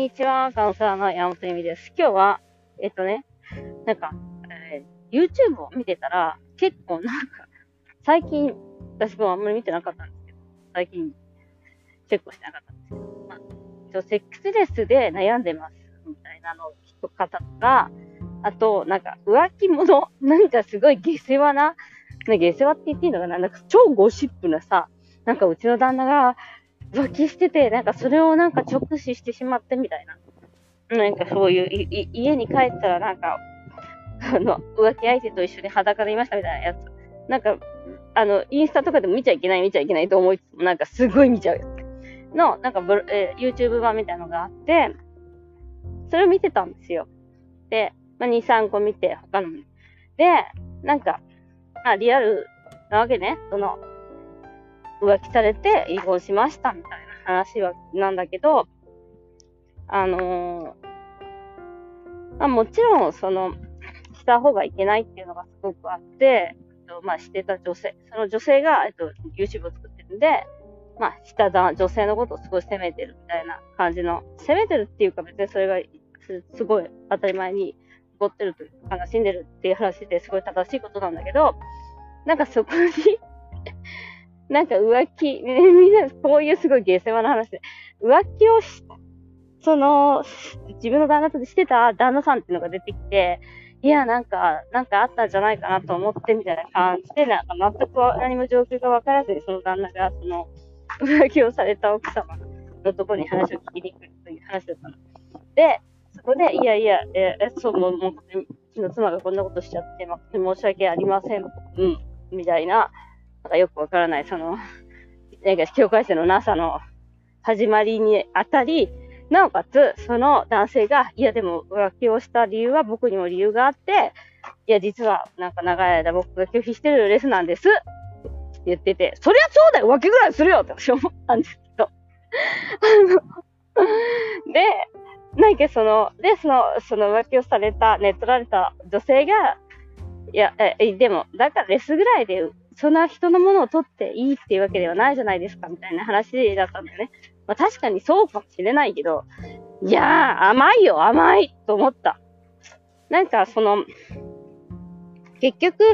にちは、カウンセラーの山本由美です。今日は、えっとね、なんか、えー、YouTube を見てたら、結構なんか、最近、私もあんまり見てなかったんですけど、最近、チェックしてなかったんですけど、まあ、セックスレスで悩んでます、みたいなのを聞く方とか、あと、なんか、浮気者、なんかすごい下世話な、ね、下世話って言っていいのかななんか超ゴシップなさ、なんかうちの旦那が浮気してて、なんかそれをなんか直視してしまってみたいな。なんかそういう、いい家に帰ったらなんか、あの、浮気相手と一緒に裸でいましたみたいなやつ。なんか、あの、インスタとかでも見ちゃいけない、見ちゃいけないと思いつつも、なんかすごい見ちゃうやつ。の、なんかえー、YouTube 版みたいなのがあって、それを見てたんですよ。で、まあ、2、3個見て、他ので、なんか、あ、リアルなわけね。その、浮気されて離婚しましたみたいな話は、なんだけど、あのー、まあ、もちろん、その、した方がいけないっていうのがすごくあって、えっと、まあ、してた女性、その女性が、えっと、YouTube を作ってるんで、まあ、した女性のことをすごい責めてるみたいな感じの、責めてるっていうか別にそれがすごい当たり前に起こってるというか、悲しんでるっていう話ですごい正しいことなんだけど、なんかそこになんか浮気、ね、みんな、こういうすごい下世話な話で、浮気をし、その、自分の旦那としてた旦那さんっていうのが出てきて、いや、なんか、なんかあったんじゃないかなと思ってみたいな感じで、なんか全く何も状況がわからずに、その旦那が、その、浮気をされた奥様のところに話を聞きに来るという話だったの。で、そこで、いやいや、えそう、もう、もう、うちの妻がこんなことしちゃって、ま申し訳ありません、うん、みたいな、なんかよくわからない、その、なんか境界線のなさの始まりにあたり、なおかつ、その男性が、いやでも浮気をした理由は僕にも理由があって、いや実はなんか長い間僕が拒否してるレスなんです。って言ってて、そりゃそうだよ浮気ぐらいするよって私思ったんですけど。で、なんかその、で、その、その浮気をされた、寝取られた女性が、いや、え、でも、だからレスぐらいでそんな人のものを取っていいっていうわけではないじゃないですか、みたいな話だったんだよね。まあ確かにそうかもしれないけど、いやー、甘いよ、甘いと思った。なんかその、結局、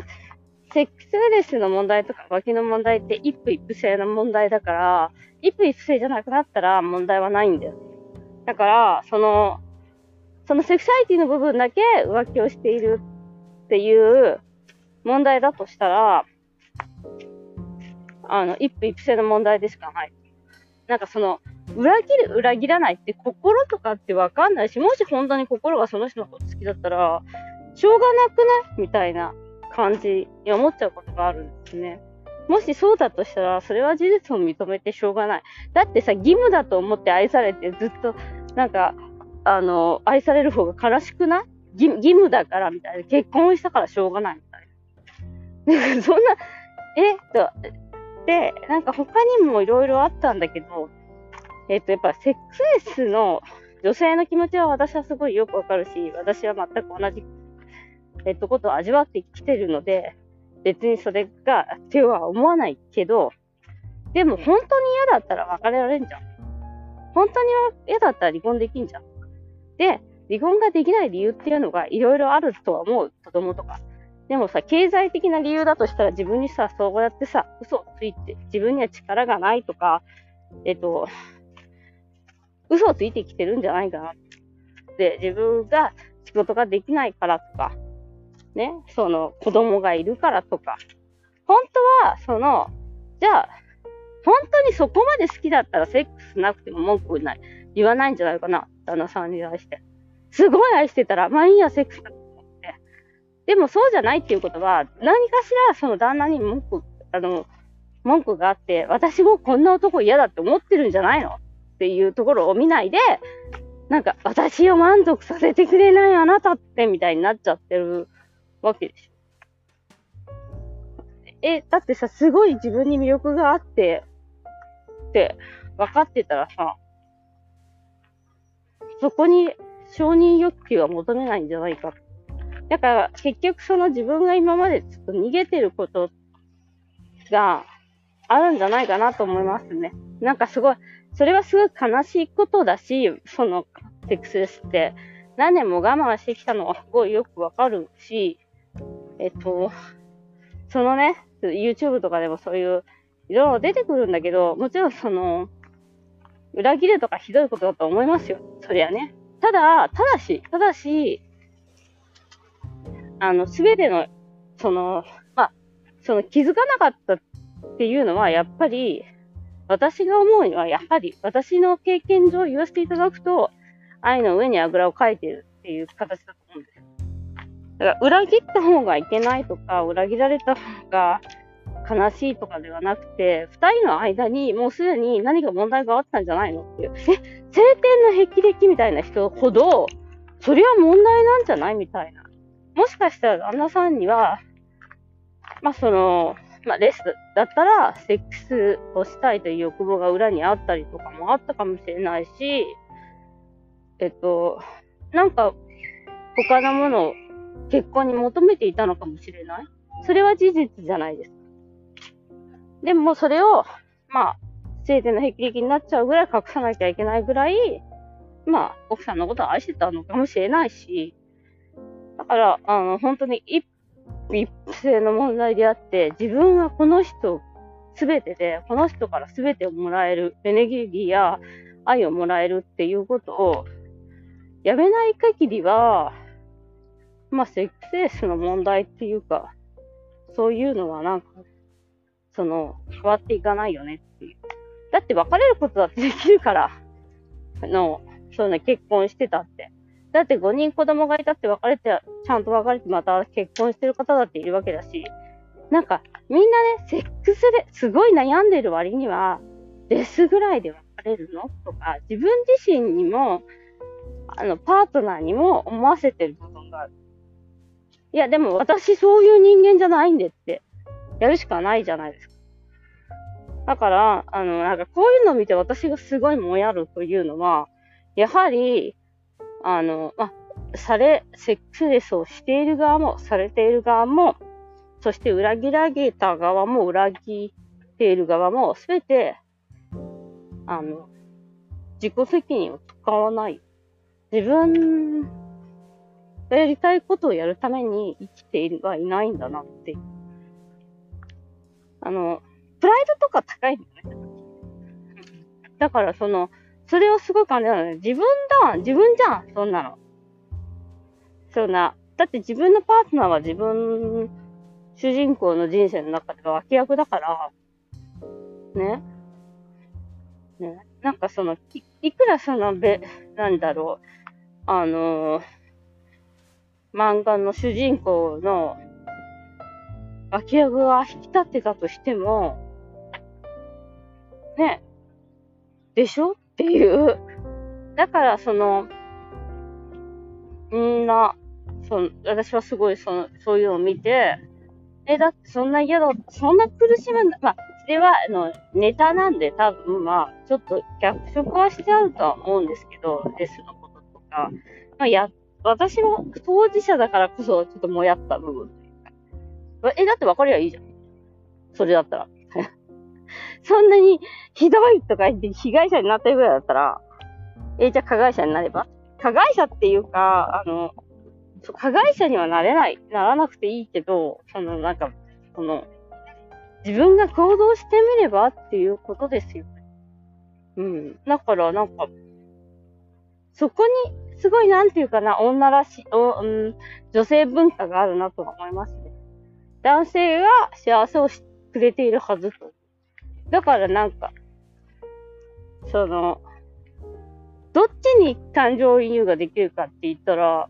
セックスレスの問題とか浮気の問題って一夫一夫制の問題だから、一夫一夫制じゃなくなったら問題はないんだよ。だから、その、そのセクシャリティの部分だけ浮気をしているっていう問題だとしたら、あの、一夫一夫制の問題でしかない。なんかその、裏切る、裏切らないって心とかってわかんないし、もし本当に心がその人のこと好きだったら、しょうがなくないみたいな感じに思っちゃうことがあるんですね。もしそうだとしたら、それは事実を認めてしょうがない。だってさ、義務だと思って愛されてずっと、なんか、あの、愛される方が悲しくない？義務だからみたいな。結婚したからしょうがないみたいな。なんかそんな、えっと、で、なんか他にもいろいろあったんだけど、えっ、と、やっぱセックスレスの女性の気持ちは私はすごいよくわかるし、私は全く同じ、えっと、ことを味わってきてるので、別にそれが手は思わないけど、でも本当に嫌だったら別れられんじゃん。本当に嫌だったら離婚できんじゃん。で、離婚ができない理由っていうのがいろいろあるとは思う。子供とか。でもさ、経済的な理由だとしたら自分にさ、そうやってさ、嘘をついて、自分には力がないとか、えっと、嘘をついてきてるんじゃないかな。で、自分が仕事ができないからとか、ね、その子供がいるからとか、本当は、その、じゃあ、本当にそこまで好きだったらセックスなくても文句ない、言わないんじゃないかな、旦那さんに対して。すごい愛してたら、まあいいや、セックスでもそうじゃないっていうことは、何かしらその旦那に文句、あの、文句があって、私もこんな男嫌だって思ってるんじゃないの？っていうところを見ないで、なんか、私を満足させてくれないあなたってみたいになっちゃってるわけでしょ。え、だってさ、すごい自分に魅力があって、って分かってたらさ、そこに承認欲求は求めないんじゃないかってだから結局その自分が今までちょっと逃げてることがあるんじゃないかなと思いますね。なんかすごい、それはすごい悲しいことだし、その、セックスレスって、何年も我慢してきたのはすごいよくわかるし、えっと、そのね、YouTube とかでもそういう、いろいろ出てくるんだけど、もちろんその、裏切るとかひどいことだと思いますよ。そりゃね。ただ、ただし、ただし、あの、すべての、その、まあ、その気づかなかったっていうのは、やっぱり、私が思うには、やはり、私の経験上言わせていただくと、愛の上にあぐらをかいているっていう形だと思うんですよ。だから、裏切った方がいけないとか、裏切られた方が悲しいとかではなくて、二人の間にもうすでに何か問題があったんじゃないのっていう。え、晴天の霹靂みたいな人ほど、それは問題なんじゃないみたいな。もしかしたら旦那さんには、まあその、まあレスだったらセックスをしたいという欲望が裏にあったりとかもあったかもしれないし、えっと、なんか他のものを結婚に求めていたのかもしれない。それは事実じゃないですか。でもそれを、まあ、晴天の霹靂になっちゃうぐらい隠さなきゃいけないぐらい、まあ、奥さんのことを愛してたのかもしれないし、だから、あの、本当に一一性の問題であって、自分はこの人すべてで、この人からすべてをもらえる、エネルギーや愛をもらえるっていうことを、やめない限りは、まあ、セックスレスの問題っていうか、そういうのはなんか、その、変わっていかないよねっていう。だって別れることだってできるから、あの、そうね、結婚してたって。だって5人子供がいたって別れて、ちゃんと別れてまた結婚してる方だっているわけだし、なんか、みんなね、セックスですごい悩んでる割には、レスぐらいで別れるの？とか、自分自身にも、あの、パートナーにも思わせてる部分がある。いや、でも私そういう人間じゃないんでって、やるしかないじゃないですか。だから、あの、なんかこういうのを見て私がすごいもやるというのは、やはり、あの、まあされ、セックスレスをしている側も、されている側も、そして裏切られた側も、裏切っている側も、すべて、あの、自己責任を使わない。自分がやりたいことをやるために生きているはいないんだなっていう。あの、プライドとか高いんだよね。だからその、それをすごい感じなのね。自分だ自分じゃんそんなの。そんな。だって自分のパートナーは自分、主人公の人生の中では脇役だから、ね。ね。なんかその、いいくらその、べ、なんだろう、あのー、漫画の主人公の脇役が引き立ってたとしても、ね。でしょ？っていう。だからその、みんな、その、私はすごいその、そういうのを見て、え、だってそんな嫌だ、そんな苦しむんだ、まあ、それは、あの、ネタなんで多分、まあ、ちょっと脚色はしてあるとは思うんですけど、レスのこととか、まあ、や、私も当事者だからこそ、ちょっともやった部分というか。え、だって分かりゃいいじゃん。それだったら。そんなにひどいとか言って被害者になったぐらいだったら、えじゃあ加害者になれば？加害者っていうか、あの、加害者にはなれない、ならなくていいけど、そのなんか、その、自分が行動してみればっていうことですよ。うん。だからなんか、そこに、すごいなんていうかな、女らしい、おうん、女性文化があるなと思いますね。男性が幸せをしてくれているはずと。だからなんか、その、どっちに感情移入ができるかって言ったら、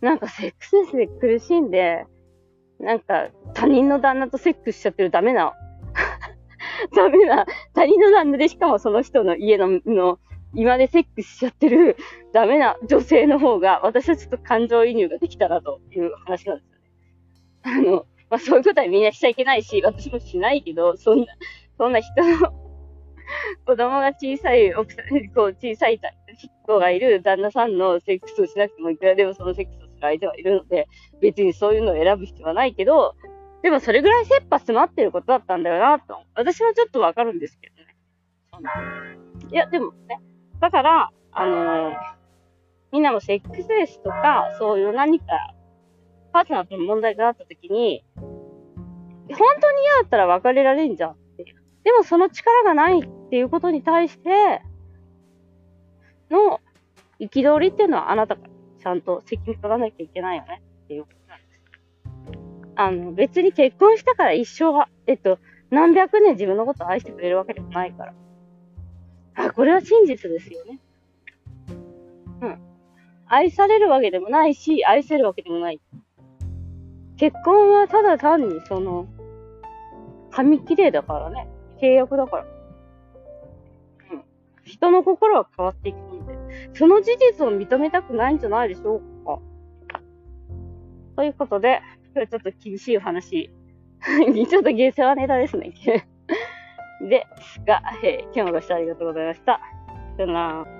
なんかセックスレスで苦しんで、なんか他人の旦那とセックスしちゃってるダメな、ダメな、他人の旦那でしかもその人の家の、の、今でセックスしちゃってるダメな女性の方が、私はちょっと感情移入ができたらという話なんですよね。あの、まあそういうことはみんなしちゃいけないし、私もしないけど、そんな、そんな人の子供が小さい奥さん、こう小さい子がいる旦那さんのセックスをしなくてもいくらでもそのセックスをする相手はいるので、別にそういうのを選ぶ必要はないけど、でもそれぐらい切羽詰まってることだったんだよな、と。私はちょっとわかるんですけどね。いや、でもね、だから、あのー、みんなもセックスレスとか、そういう何か、パートナーとの問題があった時に、本当に嫌だったら別れられんじゃん。でもその力がないっていうことに対して、の憤りっていうのはあなたがちゃんと責任取らなきゃいけないよねっていうことなんです。あの、別に結婚したから一生は、えっと、何百年自分のことを愛してくれるわけでもないから。あ、これは真実ですよね。うん。愛されるわけでもないし、愛せるわけでもない。結婚はただ単にその、紙切れだからね。契約だから。うん。人の心は変わっていくので、その事実を認めたくないんじゃないでしょうか。ということで、今日ちょっと厳しいお話。ちょっと下世話ネタですね。ですが、えー、今日もご視聴ありがとうございました。さよなら。